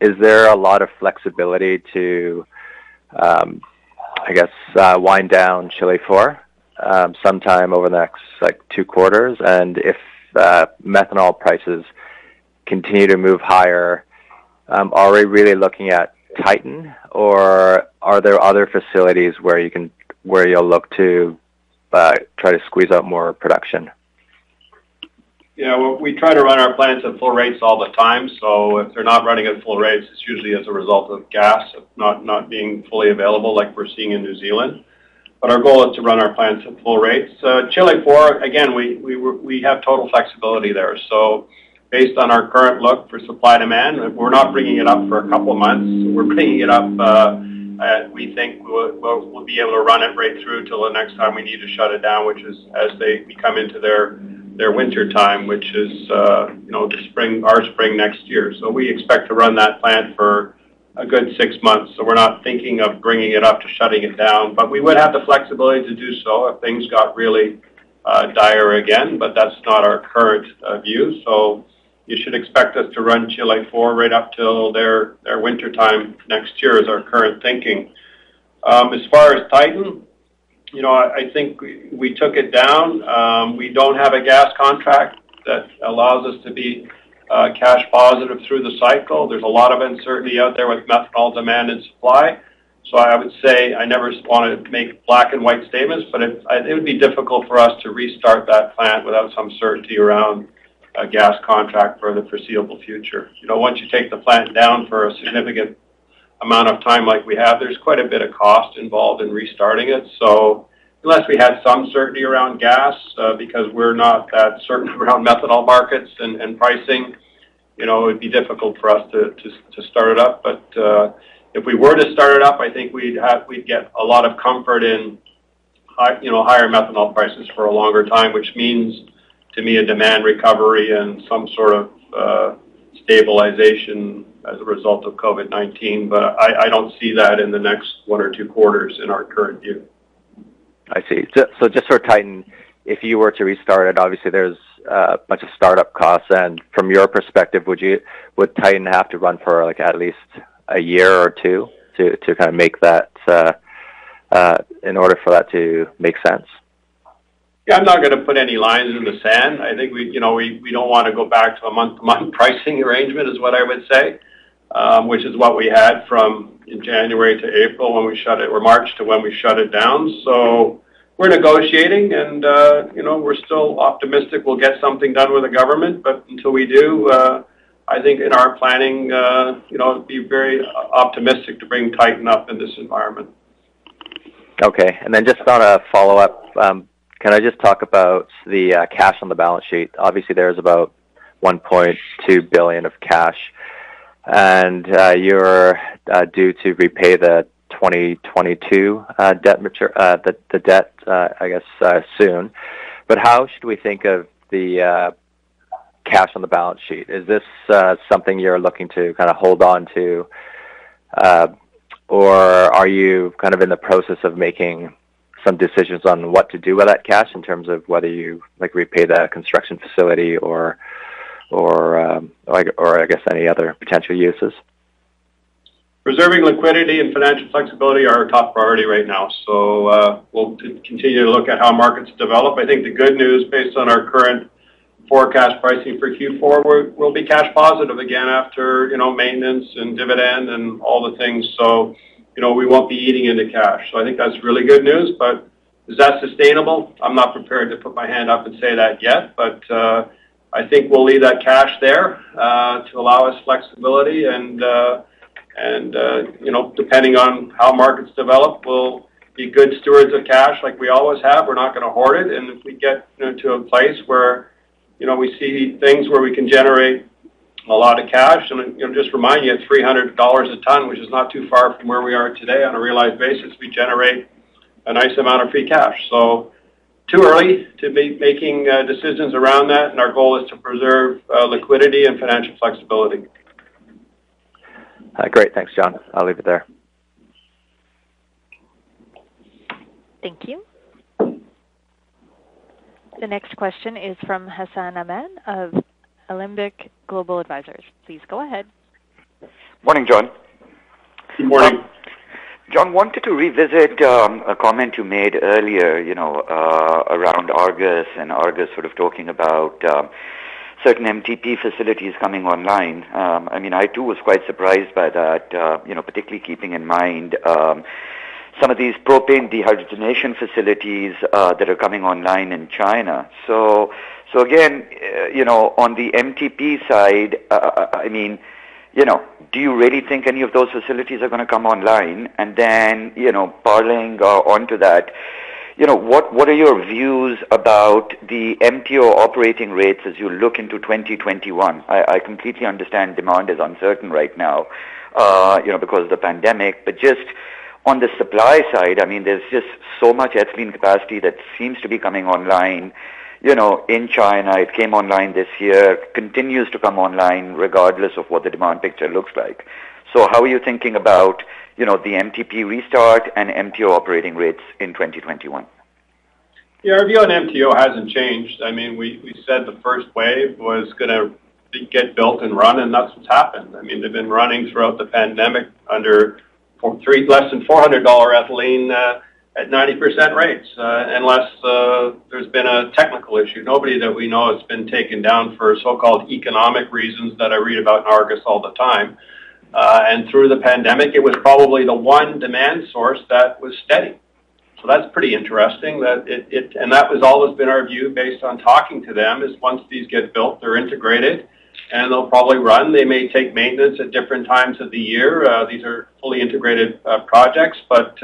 is there a lot of flexibility to, um, I guess, uh, wind down Chile 4 um, sometime over the next like two quarters? And if uh, methanol prices continue to move higher, um, are we really looking at Titan, or are there other facilities where you can where you'll look to uh, try to squeeze out more production? Yeah, well, we try to run our plants at full rates all the time. So if they're not running at full rates, it's usually as a result of gas not not being fully available, like we're seeing in New Zealand. But our goal is to run our plants at full rates. Uh, Chile 4, again, we we we have total flexibility there. So based on our current look for supply demand, we're not bringing it up for a couple of months. We're bringing it up. Uh, we think we'll, we'll, we'll be able to run it right through till the next time we need to shut it down, which is as they come into their their winter time, which is uh, you know the spring, our spring next year. So we expect to run that plant for a good six months. So we're not thinking of bringing it up to shutting it down, but we would have the flexibility to do so if things got really uh, dire again. But that's not our current uh, view. So you should expect us to run Chile 4 right up till their their winter time next year is our current thinking. Um, as far as Titan, you know, I think we took it down. Um, we don't have a gas contract that allows us to be Uh, cash positive through the cycle. There's a lot of uncertainty out there with methanol demand and supply. So I would say I never want to make black and white statements, but it would be difficult for us to restart that plant without some certainty around a gas contract for the foreseeable future. You know, once you take the plant down for a significant amount of time like we have, there's quite a bit of cost involved in restarting it. Unless we had some certainty around gas, uh, because we're not that certain around methanol markets and, pricing, you know, it would be difficult for us to, start it up. But uh, if we were to start it up, I think we'd get a lot of comfort in high, you know, higher methanol prices for a longer time, which means to me a demand recovery and some sort of uh, stabilization as a result of COVID-19, but I don't see that in the next one or two quarters in our current view. I see. So just for Titan, if you were to restart it, obviously there's a bunch of startup costs, and from your perspective, would you would Titan have to run for like at least a year or two to to kind of make that uh, uh, in order for that to make sense? Yeah, I'm not going to put any lines in the sand. I think we, you know, we, we don't want to go back to a month-to-month pricing arrangement, is what I would say, um, which is what we had from January to April when we shut it, or March to when we shut it down. So we're negotiating, and uh, you know, we're still optimistic we'll get something done with the government. But until we do, uh, I think in our planning, uh, you know, be very optimistic to bring Titan up in this environment. Okay, and then just on a follow-up. Um, can I just talk about the uh, cash on the balance sheet? Obviously, there's about 1.2 billion of cash, and uh, you're uh, due to repay the 2022 uh, debt mature, uh, the debt, uh, I guess, soon. But How should we think of the cash on the balance sheet? Is this something you're looking to kind of hold on to, or are you kind of in the process of making some decisions on what to do with that cash in terms of whether you like repay the construction facility or or um, or I guess any other potential uses? Preserving liquidity and financial flexibility are our top priority right now. So uh, we'll continue to look at how markets develop. I think the good news, based on our current forecast pricing for Q4, we'll be cash positive again after you know maintenance and dividend and all the things. So you know, we won't be eating into cash. So I think that's really good news. But is that sustainable? I'm not prepared to put my hand up and say that yet, but uh, I think we'll leave that cash there uh, to allow us flexibility and uh, and uh, you know, depending on how markets develop, we'll be good stewards of cash like we always have. We're not going to hoard it, and if we get you know, to a place where you know we see things where we can generate a lot of cash. And you know, just remind you, at $300 a ton, which is not too far from where we are today on a realized basis, we generate a nice amount of free cash. So too early to be making uh, decisions around that, and our goal is to preserve uh, liquidity and financial flexibility. Uh, great. Thanks, John. I'll leave it there. Thank you. The next question is from Hassan Ahmed of Alembic Global Advisors. Please go ahead. Morning, John. Good morning. John, wanted to revisit um, a comment you made earlier, you know, uh, around Argus and Argus sort of talking about um, certain MTP facilities coming online. Um, I mean, I too was quite surprised by that, uh, you know, particularly keeping in mind um, some of these propane dehydrogenation facilities uh, that are coming online in China. So, so again, uh, you know, on the MTP side, uh, uh, I mean, you know, do you really think any of those facilities are going to come online? And then, you know, parlaying uh, onto that, you know, what what are your views about the MTO operating rates as you look into 2021? I, I completely understand demand is uncertain right now, uh, you know, because of the pandemic, but just on the supply side, I mean, there's just so much ethylene capacity that seems to be coming online you know, in China, it came online this year, continues to come online regardless of what the demand picture looks like. So how are you thinking about, you know, the MTP restart and MTO operating rates in 2021? Yeah, our view on MTO hasn't changed. I mean, we, we said the first wave was going to get built and run, and that's what's happened. I mean, they've been running throughout the pandemic under for three, less than $400 ethylene uh, at 90% rates, uh, unless uh, there's been a technical issue. Nobody that we know has been taken down for so-called economic reasons that I read about in Argus all the time. Uh, and through the pandemic, it was probably the one demand source that was steady. So that's pretty interesting. That it, it and that was always been our view based on talking to them. Is once these get built, they're integrated, and they'll probably run. They may take maintenance at different times of the year. These are fully integrated projects, but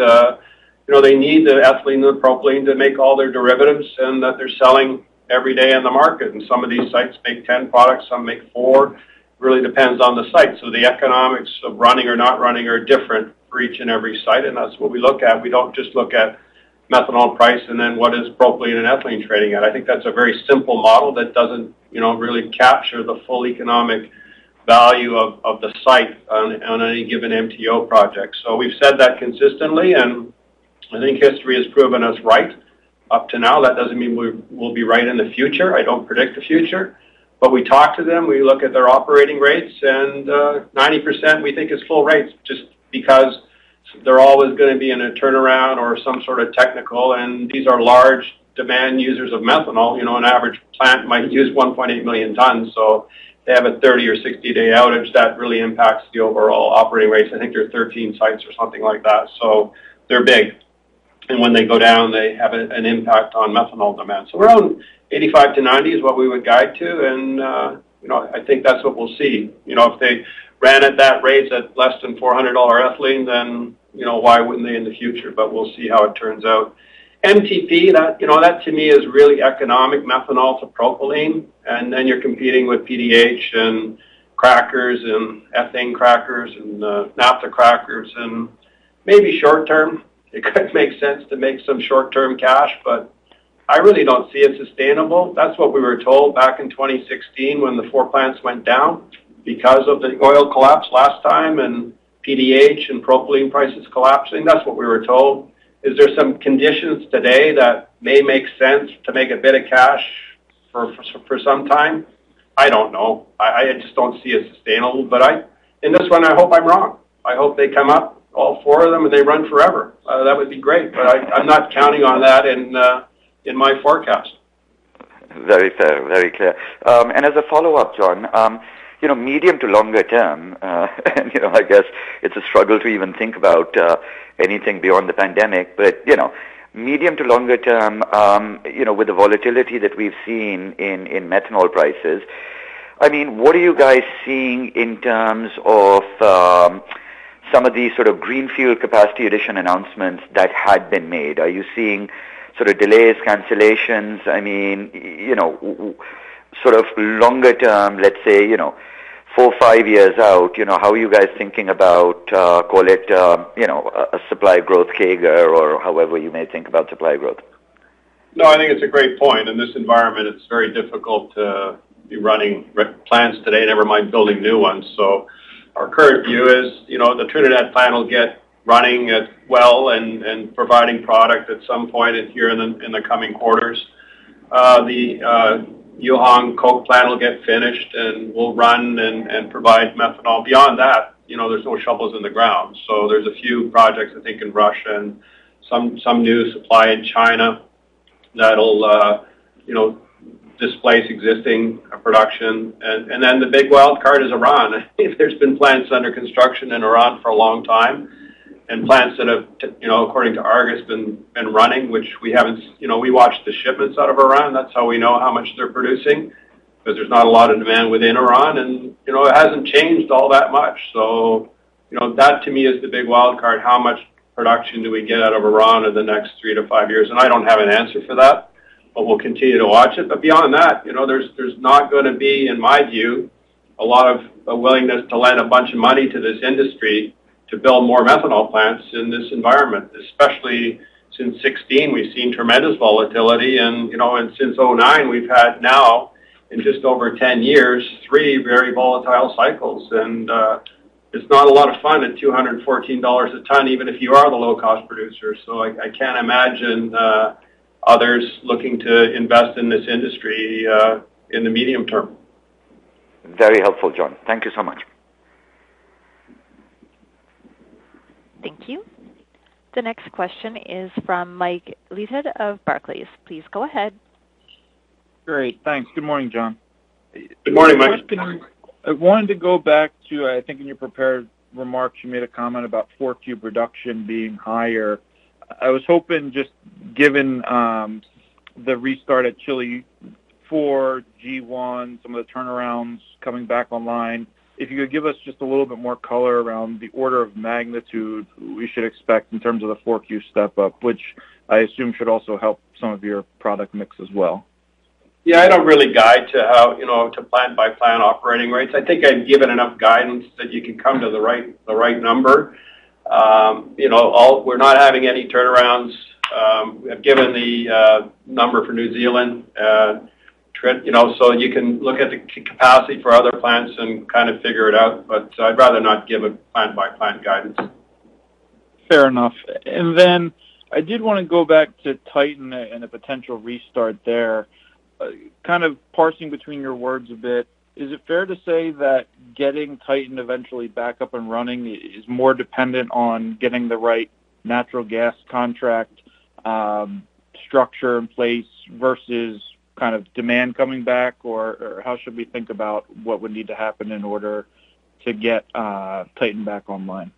you know, they need the ethylene and the propylene to make all their derivatives and that they're selling every day in the market. And some of these sites make 10 products, some make four. It really depends on the site. So the economics of running or not running are different for each and every site, and that's what we look at. We don't just look at methanol price and then what is propylene and ethylene trading at. I think that's a very simple model that doesn't, you know, really capture the full economic value of, of the site on, on any given MTO project. So we've said that consistently, and I think history has proven us right up to now. That doesn't mean we will be right in the future. I don't predict the future. But we talk to them, we look at their operating rates, and uh, 90% we think is full rates just because they're always going to be in a turnaround or some sort of technical, and these are large demand users of methanol. You know, an average plant might use 1.8 million tons, so they have a 30 or 60 day outage, that really impacts the overall operating rates. I think there are 13 sites or something like that, so they're big and when they go down, they have a, an impact on methanol demand. So around 85 to 90 is what we would guide to, and uh, you know I think that's what we'll see. You know, if they ran at that rate at less than $400 ethylene, then you know why wouldn't they in the future? But we'll see how it turns out. MTP, that you know, that to me is really economic methanol to propylene, and then you're competing with PDH and crackers and ethane crackers and uh, naphtha crackers and maybe short term, it could make sense to make some short-term cash, but I really don't see it sustainable. That's what we were told back in 2016 when the four plants went down because of the oil collapse last time and PDH and propylene prices collapsing. That's what we were told. Is there some conditions today that may make sense to make a bit of cash for for, for some time? I don't know. I, I just don't see it sustainable. But I, in this one, I hope I'm wrong. I hope they come up, all four of them, and they run forever. Uh, that would be great. But I, I'm not counting on that in uh, in my forecast. Very fair, very clear. Um, and as a follow-up, John, um, you know, medium to longer term, uh, and you know, I guess it's a struggle to even think about uh, anything beyond the pandemic. But you know, medium to longer term, um, you know, with the volatility that we've seen in in methanol prices, I mean, what are you guys seeing in terms of um, some of these sort of greenfield capacity addition announcements that had been made? Are you seeing sort of delays, cancellations? I mean, you know, sort of longer term, let's say, you know, four, five years out, you know, how are you guys thinking about, uh, call it, uh, you know, a supply growth CAGR or however you may think about supply growth? No, I think it's a great point. In this environment, it's very difficult to be running plants today, never mind building new ones. So our current view is, you know, the Trinidad plant will get running well and, providing product at some point in here in the, in the coming quarters. Uh, the uh, Yuhuang Koch plant will get finished and will run and, and provide methanol. Beyond that, you know, there's no shovels in the ground. So there's a few projects, I think, in Russia and some some new supply in China that'll, uh, you know, displace existing production. And, then the big wild card is Iran. There's been plants under construction in Iran for a long time and plants that have, you know, according to Argus, been been running, which we haven't, you know, we watch the shipments out of Iran. That's how we know how much they're producing, because there's not a lot of demand within Iran, and you know, it hasn't changed all that much. So, you know, that to me is the big wild card. How much production do we get out of Iran in the next three to five years? And I don't have an answer for that, but we'll continue to watch it. But beyond that, you know, there's there's not going to be, in my view, a lot of a willingness to lend a bunch of money to this industry to build more methanol plants in this environment, especially since 16 we've seen tremendous volatility. And you know and since 09 we've had now in just over 10 years three very volatile cycles. And uh, it's not a lot of fun at $214 a ton even if you are the low cost producer. So I, I can't imagine uh, others looking to invest in this industry uh, in the medium term. Very helpful, John. Thank you so much. Thank you. The next question is from Mike Leithead of Barclays. Please go ahead. Great. Thanks. Good morning, John. Good morning, Mike. I wanted to go back to, I think in your prepared remarks, you made a comment about 4Q production being higher. I was hoping just given um, the restart at Chile 4, G1, some of the turnarounds coming back online, if you could give us just a little bit more color around the order of magnitude we should expect in terms of the 4Q step up, which I assume should also help some of your product mix as well. Yeah, I don't really guide to how, you know, to plant by plant operating rates. I think I've given enough guidance that you can come to the right the right number. Um, you know, we're not having any turnarounds. Um, I've given the uh, number for New Zealand. Uh, you know, so you can look at the capacity for other plants and kind of figure it out. But I'd rather not give a plant-by-plant guidance. Fair enough. And then I did want to go back to Titan and a potential restart there. Uh, kind of parsing between your words a bit, is it fair to say that getting Titan eventually back up and running is more dependent on getting the right natural gas contract um, structure in place versus kind of demand coming back, or, or how should we think about what would need to happen in order to get uh, Titan back online?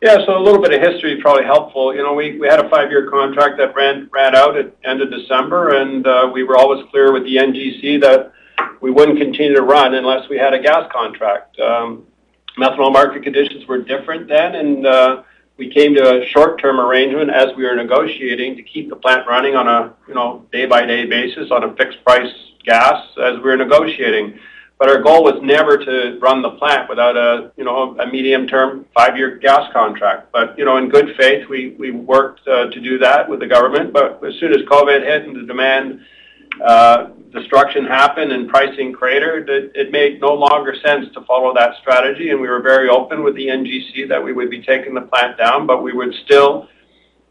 Yeah, so a little bit of history is probably helpful. You know, we, we had a five-year contract that ran ran out at end of December, and uh, we were always clear with the NGC that we wouldn't continue to run unless we had a gas contract. Um, methanol market conditions were different then, and uh, we came to a short-term arrangement as we were negotiating to keep the plant running on a, you know, day-by-day basis on a fixed price gas as we were negotiating. but our goal was never to run the plant without a, you know, a medium-term five-year gas contract. But, you know, in good faith, we, we worked uh, to do that with the government. But as soon as COVID hit and the demand uh, destruction happened and pricing cratered, it, it made no longer sense to follow that strategy. And we were very open with the NGC that we would be taking the plant down, but we would still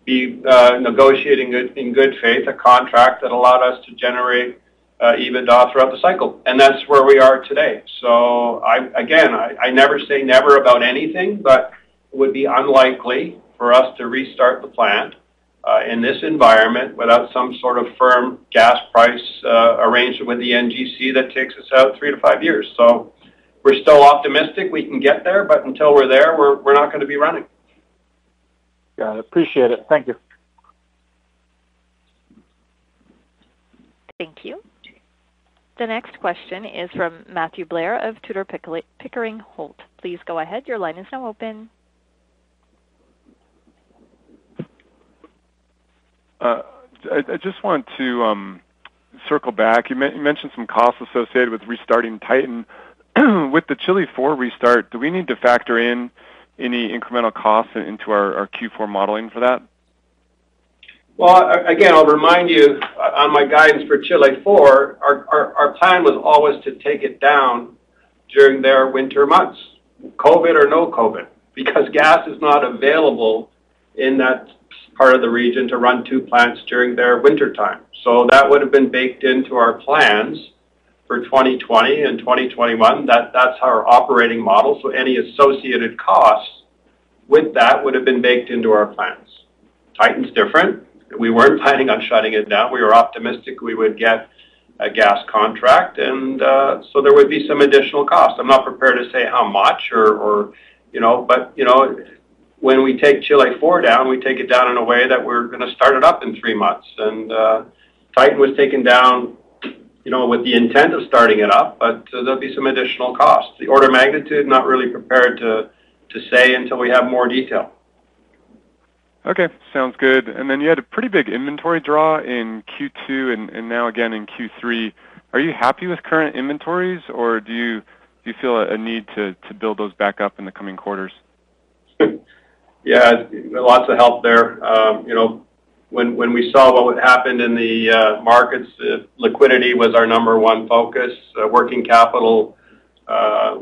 be uh, negotiating in good faith a contract that allowed us to generate uh, EBITDA throughout the cycle. And that's where we are today. So I, again, I, I never say never about anything, but it would be unlikely for us to restart the plant in this environment without some sort of firm gas price uh, arrangement with the NGC that takes us out three to five years. So we're still optimistic we can get there, but until we're there, we're, we're not going to be running. Got it. Appreciate it. Thank you. Thank you. The next question is from Matthew Blair of Tudor Pickering Holt. Please go ahead. Your line is now open. Uh, I just want to um, circle back. You mentioned some costs associated with restarting Titan. With the Chile 4 restart, do we need to factor in any incremental costs into our Q4 modeling for that? Well, again, I'll remind you uh, on my guidance for Chile IV, our plan was always to take it down during their winter months, COVID or no COVID, because gas is not available in that part of the region to run two plants during their winter time. So that would have been baked into our plans for 2020 and 2021. That, That's our operating model. So any associated costs with that would have been baked into our plans. Titan's different. We weren't planning on shutting it down. We were optimistic we would get a gas contract, and uh, so there would be some additional costs. I'm not prepared to say how much or, or you know, but you know, when we take Chile 4 down, we take it down in a way that we're going to start it up in three months. And uh, Titan was taken down, you know, with the intent of starting it up, but uh, there'll be some additional costs. The order of magnitude, not really prepared to to say until we have more detail. Okay, sounds good. And then you had a pretty big inventory draw in Q2 and, and now again in Q3. Are you happy with current inventories, or do you do you feel a, a need to, to build those back up in the coming quarters? yeah, lots of help there. Um, you know, when when we saw what happened in the uh, markets, uh, liquidity was our number one focus. Uh, working capital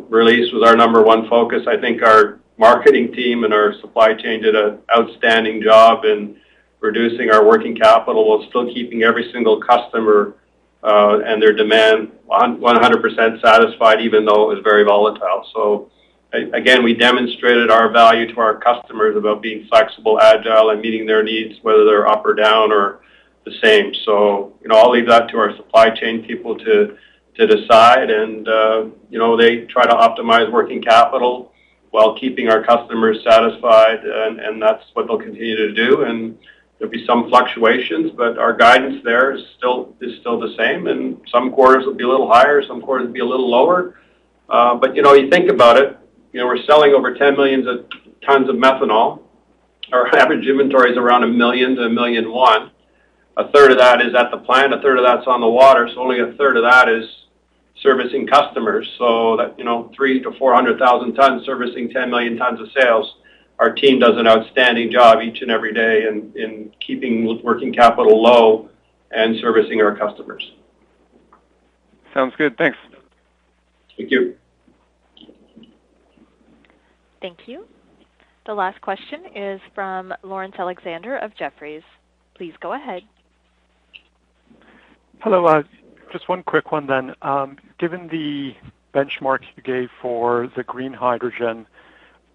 release was our number one focus. I think our marketing team and our supply chain did an outstanding job in reducing our working capital while still keeping every single customer and their demand 100% satisfied, even though it was very volatile. Again, we demonstrated our value to our customers about being flexible, agile, and meeting their needs, whether they're up or down or the same. So, you know, I'll leave that to our supply chain people to to decide, and uh, you know, they try to optimize working capital while keeping our customers satisfied, and, that's what they'll continue to do. And there'll be some fluctuations, but our guidance there is still is still the same. And some quarters will be a little higher, some quarters will be a little lower. Uh, but you know, you think about it. You know, we're selling over 10 million of tons of methanol. Our average inventory is around a million to a million one. A third of that is at the plant, a third of that's on the water, so only a third of that is servicing customers. So that, you know, three to 400,000 tons servicing 10 million tons of sales. Our team does an outstanding job each and every day in, in keeping working capital low and servicing our customers. Sounds good. Thanks. Thank you. Thank you. The last question is from Laurence Alexander of Jefferies. Please go ahead. Hello. Uh, just one quick one then. Um, given the benchmark you gave for the green hydrogen,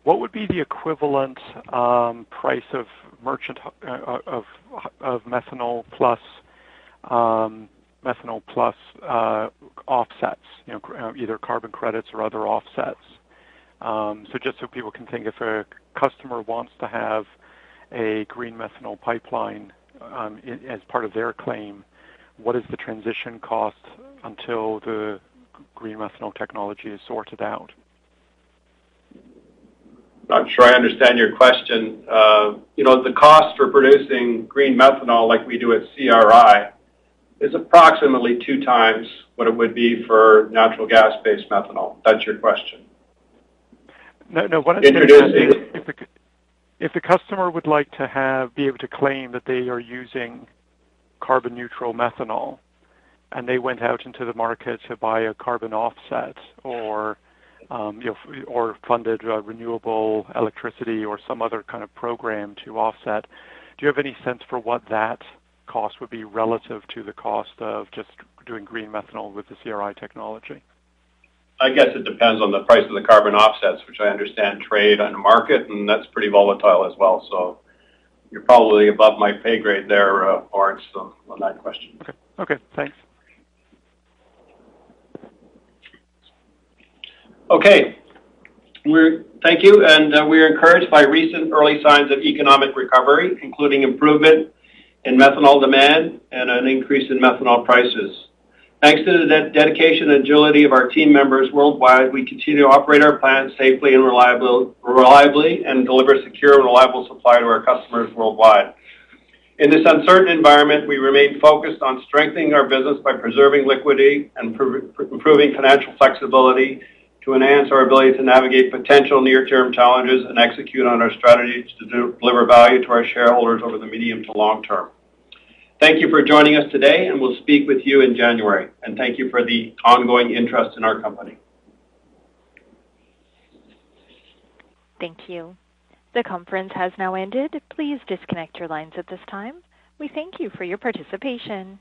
what would be the equivalent um, price of merchant uh, of of methanol plus um, methanol plus uh, offsets, you know, either carbon credits or other offsets. Um, so just so people can think, if a customer wants to have a green methanol pipeline um, in, as part of their claim, what is the transition cost until the green methanol technology is sorted out? Not sure I understand your question. Uh, you know, the cost for producing green methanol like we do at CRI is approximately two times what it would be for natural gas-based methanol. That's your question. No, no. What I'm saying is if the, if the customer would like to have be able to claim that they are using carbon neutral methanol, and they went out into the market to buy a carbon offset or um, you know, or funded uh, renewable electricity or some other kind of program to offset. Do you have any sense for what that cost would be relative to the cost of just doing green methanol with the CRI technology? I guess it depends on the price of the carbon offsets, which I understand trade on the market, and that's pretty volatile as well. So you're probably above my pay grade there, uh, Lawrence, on, on that question. Okay. Okay. Thanks. Okay. We're, thank you, and uh, we're encouraged by recent early signs of economic recovery, including improvement in methanol demand and an increase in methanol prices. Thanks to the dedication and agility of our team members worldwide, we continue to operate our plants safely and reliably, and deliver secure and reliable supply to our customers worldwide. In this uncertain environment, we remain focused on strengthening our business by preserving liquidity and improving financial flexibility to enhance our ability to navigate potential near-term challenges and execute on our strategies to deliver value to our shareholders over the medium to long term. Thank you for joining us today, and we'll speak with you in January. And Thank you for the ongoing interest in our company. Thank you. The conference has now ended. Please disconnect your lines at this time. We thank you for your participation.